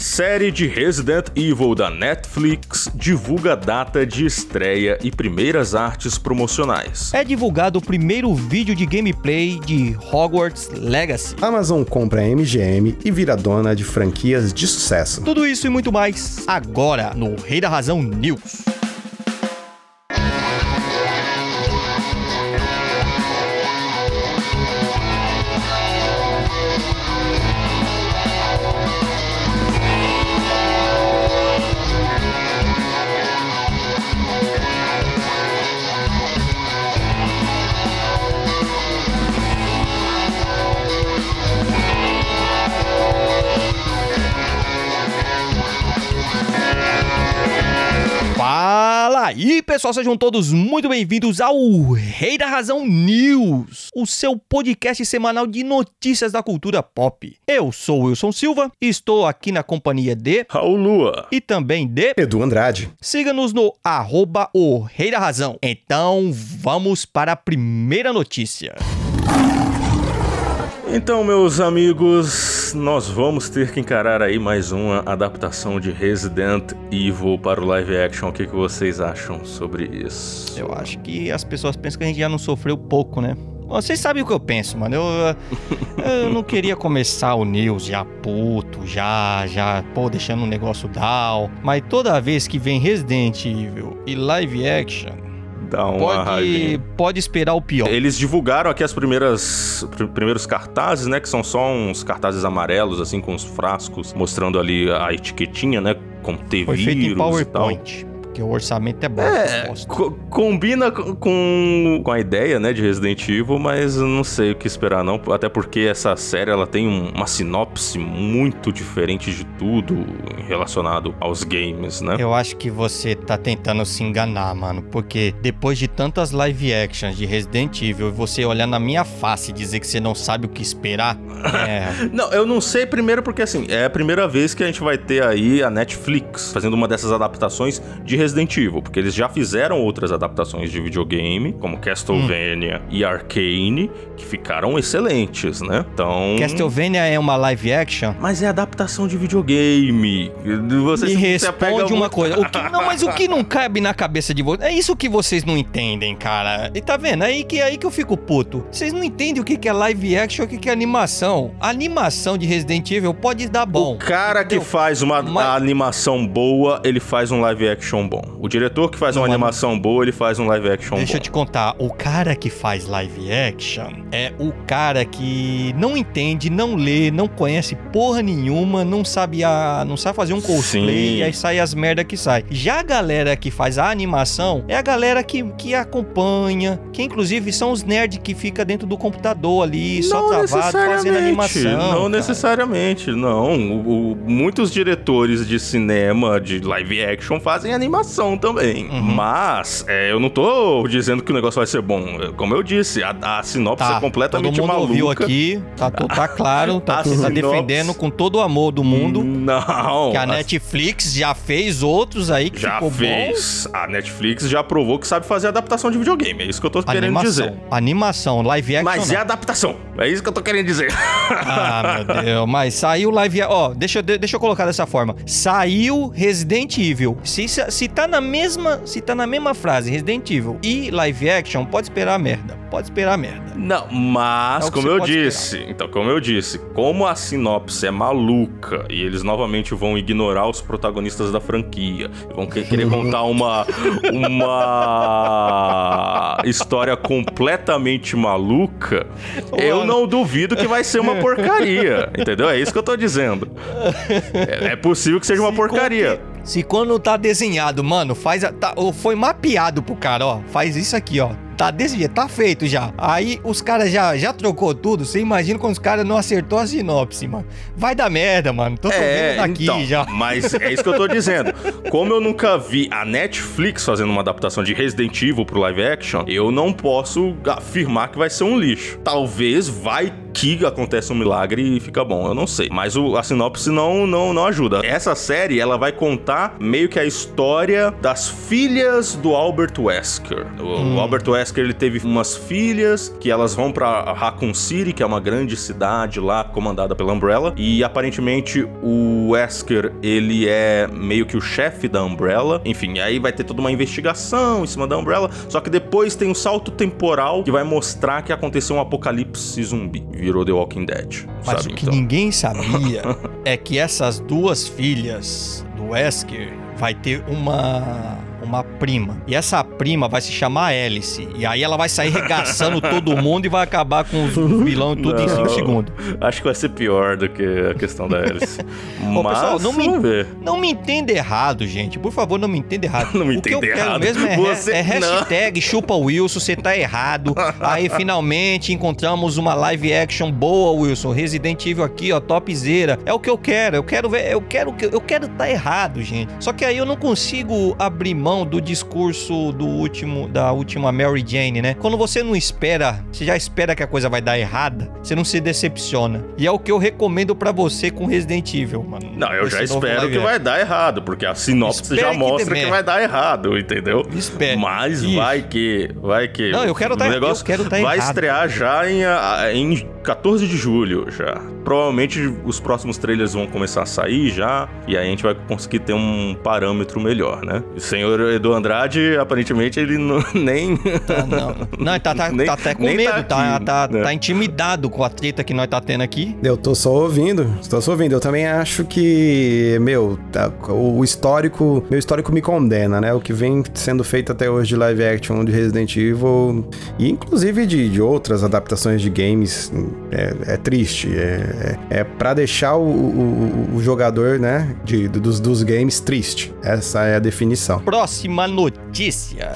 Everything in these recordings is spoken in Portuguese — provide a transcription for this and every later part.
Série de Resident Evil da Netflix divulga data de estreia e primeiras artes promocionais. É divulgado o primeiro vídeo de gameplay de Hogwarts Legacy. Amazon compra a MGM e vira dona de franquias de sucesso. Tudo isso e muito mais agora no Rei da Razão News. Pessoal, sejam todos muito bem-vindos ao Rei da Razão News, o seu podcast semanal de notícias da cultura pop. Eu sou o Wilson Silva e estou aqui na companhia de Raul Lua. e também de Edu Andrade. Siga-nos no arroba o Rei da Razão. Então vamos para a primeira notícia. Então, meus amigos, nós vamos ter que encarar aí mais uma adaptação de Resident Evil para o live action. O que, que vocês acham sobre isso? Eu acho que as pessoas pensam que a gente já não sofreu pouco, né? Vocês sabem o que eu penso, mano. Eu, eu não queria começar o news já puto, já, já, pô, deixando o negócio down. Mas toda vez que vem Resident Evil e live action, Dá uma pode, raivinha. pode esperar o pior. Eles divulgaram aqui as primeiras pr- primeiros cartazes, né, que são só uns cartazes amarelos assim com os frascos mostrando ali a etiquetinha, né, com T Foi feito em vírus e tal. PowerPoint. Porque o orçamento é bom. É, co- combina com- com, a ideia, né, de Resident Evil, mas não sei o que esperar não, até porque essa série ela tem um- uma sinopse muito diferente de tudo relacionado aos games, né? Eu acho que você tá tentando se enganar, mano. Porque depois de tantas live actions de Resident Evil você olhar na minha face e dizer que você não sabe o que esperar, é. Não, eu não sei primeiro porque assim, é a primeira vez que a gente vai ter aí a Netflix fazendo uma dessas adaptações de Resident Evil, porque eles já fizeram outras adaptações de videogame, como Castlevania e Arcane, que ficaram excelentes, né? Então, Castlevania é uma live action. mas é adaptação de videogame. Você Me responde uma muito- coisa. O que- não, mas o que não cabe na cabeça de vocês. É isso que vocês não entendem, cara. E tá vendo? Aí que, aí que eu fico puto. Vocês não entendem o que, que é live action e o que, que é animação. A animação de Resident Evil pode dar bom. O cara que entendeu? faz uma Mas- animação boa, ele faz um live action bom. O diretor que faz uma Não, animação boa, ele faz um live action Deixa bom. eu te contar, o cara que faz live action é o cara que não entende, não lê, não conhece porra nenhuma, não sabe a, não sabe fazer um cosplay Sim. e aí sai as merda que sai. Já a galera que faz a animação é a galera que, que acompanha, que inclusive são os nerds que fica dentro do computador ali, só travado fazendo animação. Não cara. necessariamente, não. O- o- muitos diretores de cinema, de live action, fazem animação também. Uhum. Mas, é, eu não tô dizendo que o negócio vai ser bom. Como eu disse, a, a sinopse Tá, é completamente todo mundo maluca. ouviu aqui, tá, tá claro, tá, tá sinopse- defendendo com todo o amor do mundo. Não. Que a a- Netflix já fez outros aí que Já ficou fez. A Netflix já provou que sabe fazer adaptação de videogame. É isso que eu tô bom. querendo Animação. dizer. Animação, live action. Mas é não. adaptação. É isso que eu tô querendo dizer. Ah, meu Deus. Mas saiu live. Ó, deixa, eu- deixa eu colocar dessa forma. Saiu Resident Evil. Se, se tá na mesma. Se tá na mesma frase, Resident Evil e live action, pode esperar merda. Pode esperar merda. Não, mas É como eu disse, então como eu disse, como a sinopse é maluca e eles novamente vão ignorar os protagonistas da franquia, vão que- querer contar uma uma história completamente maluca, eu não duvido que vai ser uma porcaria, entendeu? É isso que eu tô dizendo. É, é possível que seja uma Se porcaria. Se quando tá desenhado, mano, faz. a- Tá, ou foi mapeado pro cara, ó. Faz isso aqui, ó. Tá desse jeito, tá feito já. Aí os caras já, já trocou tudo. Você imagina quando os caras não acertou a sinopse, mano. Vai dar merda, mano. Tô, tô É, vendo daqui então, já. mas é isso que eu tô dizendo. Como eu nunca vi a Netflix fazendo uma adaptação de Resident Evil pro live action, eu não posso afirmar que vai ser um lixo. Talvez vai que acontece um milagre e fica bom. Eu não sei. Mas o, a sinopse não, não, não ajuda. Essa série, ela vai contar meio que a história das filhas do Albert Wesker. O, Hum. o Albert Wesker, ele teve umas filhas que elas vão pra Raccoon City, que é uma grande cidade lá comandada pela Umbrella. E aparentemente o Wesker, ele é meio que o chefe da Umbrella. Enfim, aí vai ter toda uma investigação em cima da Umbrella. Só que depois tem um salto temporal que vai mostrar que aconteceu um apocalipse zumbi. Virou The Walking Dead. Mas sabe? o que Então. ninguém sabia é que essas duas filhas do Wesker vai ter uma uma prima. E essa prima vai se chamar Alice. E aí ela vai sair regaçando todo mundo e vai acabar com os vilão e tudo em Não. 5 segundos. Acho que vai ser pior do que a questão da Alice. Ô, Mas pessoal, não me- ver. Não me entenda errado, gente. Por favor, não me entenda errado. Não me o que eu entenda quero errado. mesmo é, Você- é hashtag chupa Wilson, você tá errado. Aí finalmente encontramos uma live action boa, Wilson. Resident Evil aqui, ó, topzera. É o que eu quero. Eu quero ver, eu quero que eu quero tá errado, gente. Só que aí eu não consigo abrir mão do discurso do último da última Mary Jane, né? Quando você não espera, você já espera que a coisa vai dar errada, você não se decepciona. E é o que eu recomendo pra você com Resident Evil, mano. Não, eu já Esse novo espero que vai dar errado, porque a sinopse Espere já mostra que, merda. vai dar errado, entendeu? Espere. Mas Isso. vai que, vai que. Não, eu quero o tá- eu negócio quero tá Vai errado. estrear já em, em 14 de julho já. Provavelmente os próximos trailers vão começar a sair já, e aí a gente vai conseguir ter um parâmetro melhor, né? O senhor Edu Andrade, aparentemente, ele não, nem. Tá, não. Não, ele tá, tá, Nem- tá até com nem medo, tá tá, aqui, tá, né? tá intimidado com a treta que nós tá tendo aqui. Eu tô só ouvindo, estou só ouvindo. Eu também acho que, meu, tá, o histórico, meu histórico me condena, né? O que vem sendo feito até hoje de live action de Resident Evil e inclusive de, de outras adaptações de games é, é triste. É, é, é para deixar o, o- o jogador, né, de, dos, dos games triste. Essa é a definição. Próxima notícia.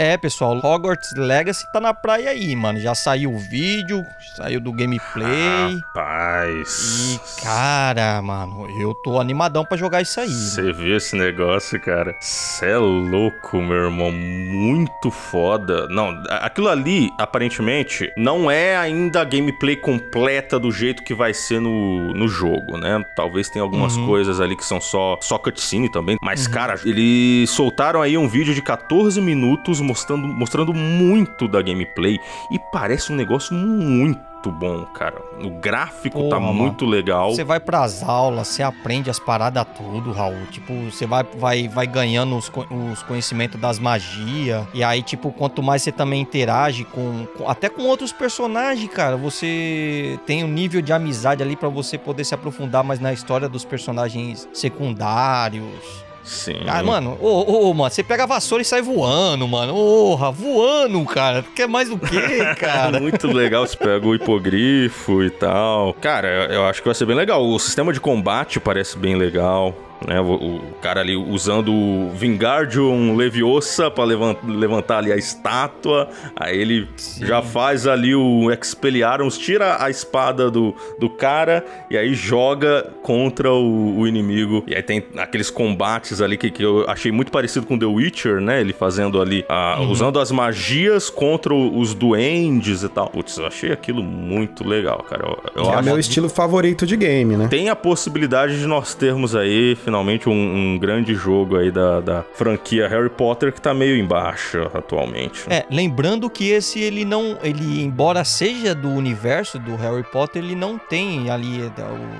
É, pessoal, Hogwarts Legacy tá na praia aí, mano. Já saiu o vídeo, saiu do gameplay. Rapaz. E, cara, mano, eu tô animadão pra jogar isso aí. Você viu esse negócio, cara? Cê é louco, meu irmão. Muito foda. Não, aquilo ali, aparentemente, não é ainda a gameplay completa do jeito que vai ser no, no jogo, né? Talvez tenha algumas Uhum. coisas ali que são só, só cutscene também. Mas, cara, eles soltaram aí um vídeo de 14 minutos mostrando, mostrando muito da gameplay. E parece um negócio muito bom, cara. O gráfico Porra, tá mano. muito legal. Você vai pras aulas, você aprende as paradas tudo, Raul. Tipo, você vai, vai, vai ganhando os, os conhecimentos das magias. E aí, tipo, quanto mais você também interage com, com- Até com outros personagens, cara, você tem um nível de amizade ali pra você poder se aprofundar mais na história dos personagens secundários. Sim. Ah, mano, ô, ô, mano, você pega a vassoura e sai voando, mano. Porra, voando, cara. Quer mais do que, cara? Muito legal, você pega o hipogrifo e tal. Cara, eu acho que vai ser bem legal. O sistema de combate parece bem legal. Né, o, o cara ali usando o Vingardium Leviosa pra levan- levantar ali a estátua. Aí ele Sim. já faz ali o Expelliarmus, tira a espada do, do cara e aí joga contra o, o inimigo. E aí tem aqueles combates ali que, que eu achei muito parecido com The Witcher, né? Ele fazendo ali, a- Uhum. usando as magias contra o- os duendes e tal. Putz, eu achei aquilo muito legal, cara. Eu, eu é acho meu estilo favorito de game, né? tem a possibilidade de nós termos aí, finalmente, um, um grande jogo aí da, da franquia Harry Potter que tá meio embaixo atualmente. É, lembrando que esse ele não, ele embora seja do universo do Harry Potter, ele não tem ali eh,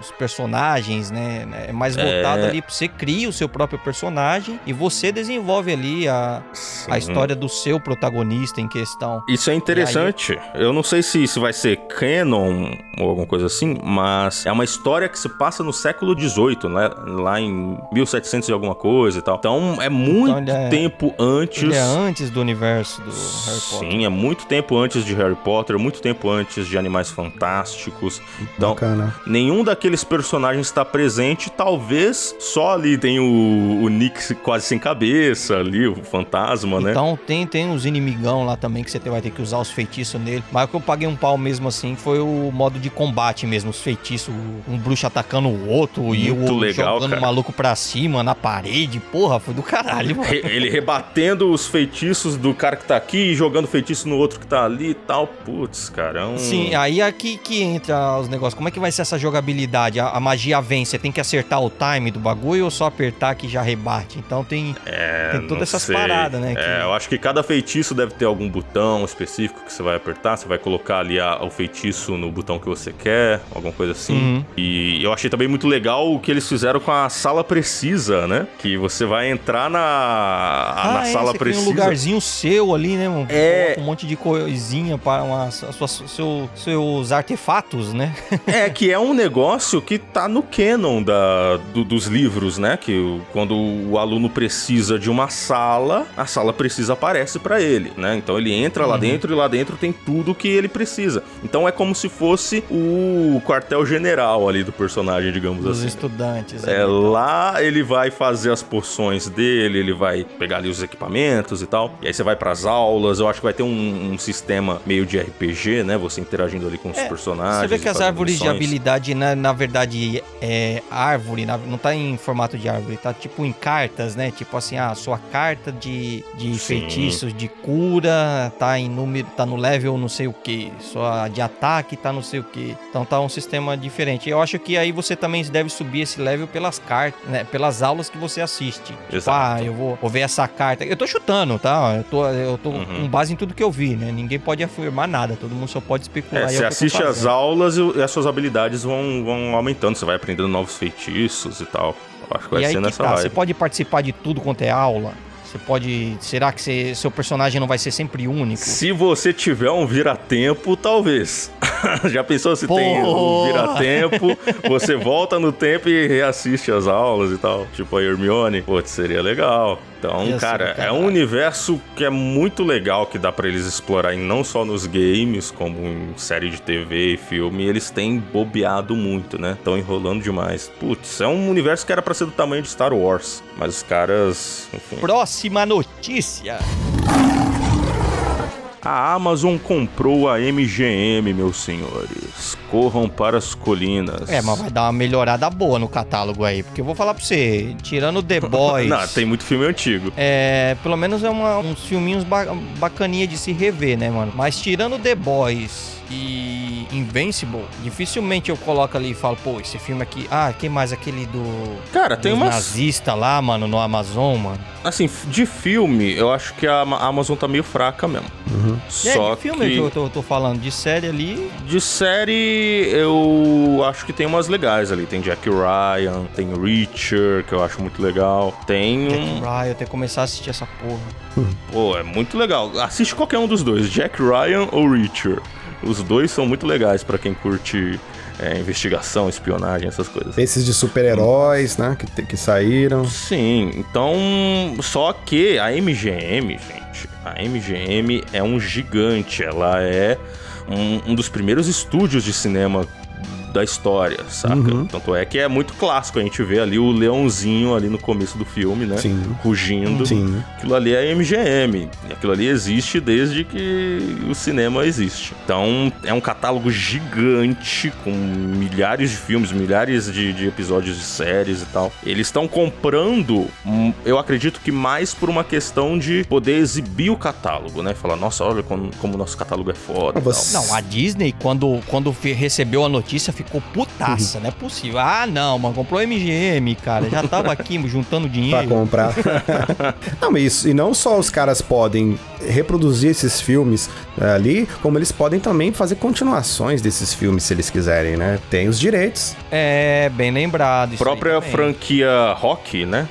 os personagens, né? É mais voltado É. ali pra você cria o seu próprio personagem e você desenvolve ali a, Sim. a história do seu protagonista em questão. Isso é interessante. Eu não sei se isso vai ser canon ou alguma coisa assim, mas é uma história que se passa no século XVIII, né? Lá em 1700 e alguma coisa e tal. Então é muito ele é- tempo antes. Ele é antes do universo do Harry Potter. Sim, é muito tempo antes de Harry Potter, muito tempo antes de Animais Fantásticos. Então, Bacana. nenhum daqueles personagens está presente. Talvez só ali tem o, o Nick quase sem cabeça ali, o fantasma, né? Então tem, tem uns inimigão lá também que você vai ter que usar os feitiços nele. Mas o que eu paguei um pau mesmo assim foi o modo de combate mesmo, os feitiços, um bruxo atacando o outro e o Muito outro legal, jogando cara. o maluco branco pra cima, na parede. Porra, foi do caralho, mano. Ele rebatendo os feitiços do cara que tá aqui e jogando feitiço no outro que tá ali e tal. Putz, cara, é um... Sim, aí aqui que entra os negócios. Como é que vai ser essa jogabilidade? A, a magia vem, você tem que acertar o time do bagulho ou só apertar que já rebate? Então tem, É, tem todas essas sei. paradas, né? que- É, eu acho que cada feitiço deve ter algum botão específico que você vai apertar. Você vai colocar ali a- o feitiço no botão que você quer, alguma coisa assim. Uhum. E eu achei também muito legal o que eles fizeram com a sala precisa, né? Que você vai entrar na, na é, sala você precisa. Tem um lugarzinho seu ali, né? É. Um monte de coisinha para uma, sua- seu- seus artefatos, né? É, que é um negócio que tá no canon da, do- dos livros, né? Que quando o aluno precisa de uma sala, a sala precisa aparece pra ele, né? Então ele entra lá Uhum. dentro e lá dentro tem tudo que ele precisa. Então é como se fosse o quartel-general ali do personagem, digamos Dos assim. estudantes. É, ali. lá ele vai fazer as poções dele, ele vai pegar ali os equipamentos e tal. E aí você vai pras aulas. Eu acho que vai ter um, um sistema meio de RPG, né? Você interagindo ali com os É, personagens. Você vê que as árvores de missões. habilidade, na, na verdade, é árvore, na- não tá em formato de árvore, tá tipo em cartas, né? Tipo assim, a sua carta de, de Sim. feitiços, de cura, tá em número, tá no level não sei o que, sua de ataque tá não sei o que. Então tá um sistema diferente. Eu acho que aí você também deve subir esse level pelas cartas, né? Pelas aulas que você assiste. Tipo, Exato. ah, eu vou, vou ver essa carta. Eu tô chutando, tá? Eu tô, eu tô Uhum. com base em tudo que eu vi, né? Ninguém pode afirmar nada, todo mundo só pode especular. É, e você assiste as aulas e as suas habilidades vão, vão aumentando. Você vai aprendendo novos feitiços e tal. Eu acho que vai e aí ser que nessa tá, vibe. você pode participar de tudo quanto é aula. Você pode. Será que você- seu personagem não vai ser sempre único? Se você tiver um vira-tempo, talvez. Já pensou se tem um vira-tempo, você volta no tempo e reassiste as aulas e tal. Tipo a Hermione. Putz, seria legal. Então, ser cara, é um universo que é muito legal que dá pra eles explorarem não só nos games, como em série de TV e filme. Eles têm bobeado muito, né? Estão enrolando demais. Putz, é um universo que era pra ser do tamanho de Star Wars. Mas os caras, enfim. Próxima notícia. A Amazon comprou a MGM, meus senhores. Corram para as colinas. É, mas vai dar uma melhorada boa no catálogo aí. Porque eu vou falar pra você, tirando The Boys. Não, tem muito filme antigo. É, pelo menos é uma- uns filminhos ba bacaninha de se rever, né, mano? Mas tirando The Boys e Invincible, dificilmente eu coloco ali e falo, pô, esse filme aqui. Ah, quem mais? Aquele do. Cara, tem umas. nazista lá, mano, no Amazon, mano. Assim, de filme, eu acho que a Ama- Amazon tá meio fraca mesmo. Só é, de filme que. que eu tô, tô falando, de série ali. De série, eu acho que tem umas legais ali. Tem Jack Ryan, tem Reacher, que eu acho muito legal. Tem Jack um. Ryan, eu tenho que começar a assistir essa porra. Pô, é muito legal. Assiste qualquer um dos dois, Jack Ryan ou Reacher. Os dois são muito legais pra quem curte é, investigação, espionagem, essas coisas. Esses de super-heróis, né? Que, que saíram. Sim, então. Só que a MGM, gente, a MGM é um gigante. Ela é um, um dos primeiros estúdios de cinema da história, saca? Uhum. Tanto é que é muito clássico. A gente vê ali o leãozinho ali no começo do filme, né? Sim. Rugindo. Sim. Aquilo ali é MGM. E aquilo ali existe desde que o cinema existe. Então é um catálogo gigante com milhares de filmes, milhares de, de episódios de séries e tal. Eles estão comprando, hum, eu acredito que mais por uma questão de poder exibir o catálogo, né? Falar, nossa, olha como, como o nosso catálogo é foda. Você- Não, a Disney, quando, quando recebeu a notícia, ficou putaça, não é possível. Ah, não, mano, comprou MGM, cara. Já tava aqui juntando Pra dinheiro. comprar. não, mas isso, e não só os caras podem reproduzir esses filmes eh, ali, como eles podem também fazer continuações desses filmes, se eles quiserem, né? Tem os direitos. É, bem lembrado. Própria franquia Rock, né?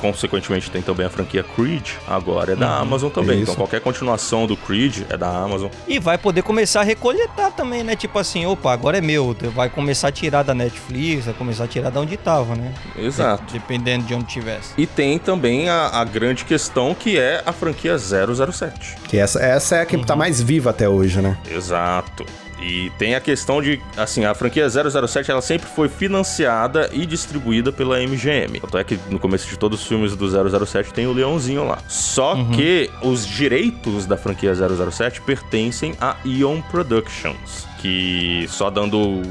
Consequentemente tem também a franquia Creed, agora é da Uhum. Amazon também. Isso. Então qualquer continuação do Creed é da Amazon. E vai poder começar a recolhetar também, né? Tipo assim, opa, agora é meu. Vai começar a tirar da Netflix, vai começar a tirar da onde tava, né? Exato. Dependendo de onde tivesse. E tem também a, a grande questão que é a franquia 007. Que essa, essa é a que tá mais viva até hoje, né? Exato. E tem a questão de, assim, a franquia 007 ela sempre foi financiada e distribuída pela MGM. Tanto é que no começo de todos os filmes do 007 tem o leãozinho lá. Só que os direitos da franquia 007 pertencem à Eon Productions, que só dando um-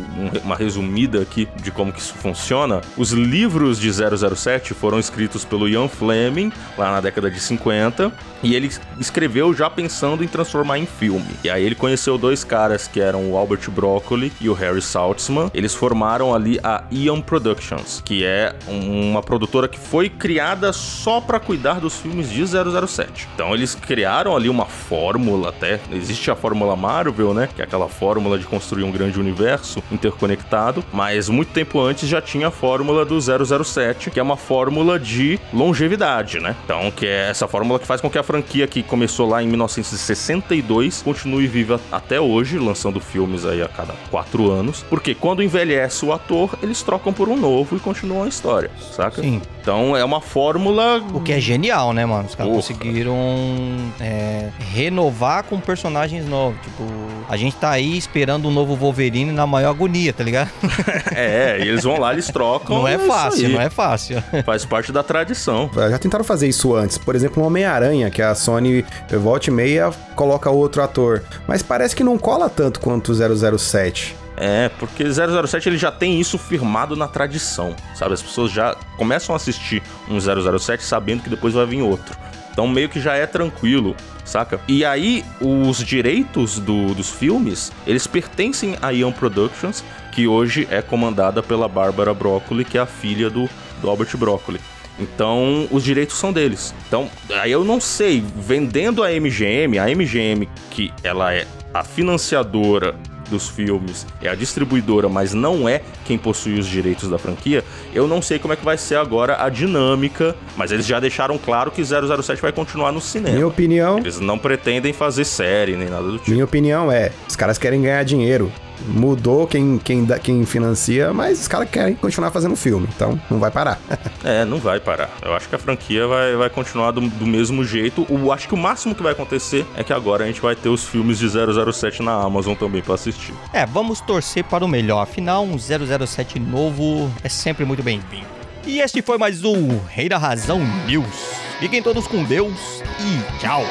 uma resumida aqui de como que isso funciona, os livros de 007 foram escritos pelo Ian Fleming lá na década de 50 e ele escreveu já pensando em transformar em filme. E aí ele conheceu dois caras que eram o Albert Broccoli e o Harry Saltzman. Eles formaram ali a Ian Productions, que é um- uma produtora que foi criada só para cuidar dos filmes de 007. Então eles criaram ali uma fórmula até, existe a fórmula Marvel, né, que é aquela fórmula de construir um grande universo interconectado, mas muito tempo antes já tinha a fórmula do 007, que é uma fórmula de longevidade, né? Então, que é essa fórmula que faz com que a franquia que começou lá em 1962 continue viva até hoje, lançando filmes aí a cada quatro anos, porque quando envelhece o ator, eles trocam por um novo e continuam a história, saca? Sim. Então é uma fórmula O que é genial, né, mano? Os caras Porra. conseguiram é, renovar com personagens novos. Tipo, a gente tá aí esperando um novo Wolverine na maior agonia, tá ligado? é, e eles vão lá, eles trocam. Não é isso fácil, não é fácil. Faz parte da tradição. Já tentaram fazer isso antes. Por exemplo, o Homem-Aranha, que a Sony volta e meia coloca outro ator. Mas parece que não cola tanto quanto o 007. É, porque 007 ele já tem isso firmado na tradição, sabe? As pessoas já começam a assistir um 007 sabendo que depois vai vir outro. Então meio que já é tranquilo, saca? E aí os direitos do- dos filmes, eles pertencem à Ion Productions, que hoje é comandada pela Barbara Broccoli, que é a filha do, do Albert Broccoli. Então, os direitos são deles. Então, aí eu não sei, vendendo a MGM, a MGM que ela é a financiadora dos filmes, é a distribuidora, mas não é quem possui os direitos da franquia, eu não sei como é que vai ser agora a dinâmica, mas eles já deixaram claro que 007 vai continuar no cinema. Minha opinião, Eles não pretendem fazer série nem nada do tipo. minha opinião é, os caras querem ganhar dinheiro. Mudou quem, quem, dá- quem financia, mas os caras querem continuar fazendo filme, então não vai parar. É, não vai parar. Eu acho que a franquia vai, vai continuar do, do mesmo jeito. O, acho que o máximo que vai acontecer é que agora a gente vai ter os filmes de 007 na Amazon também pra assistir. É, vamos torcer para o melhor. Afinal, um 007 novo é sempre muito bem-vindo. E este foi mais um Rei da Razão News. Fiquem todos com Deus e tchau.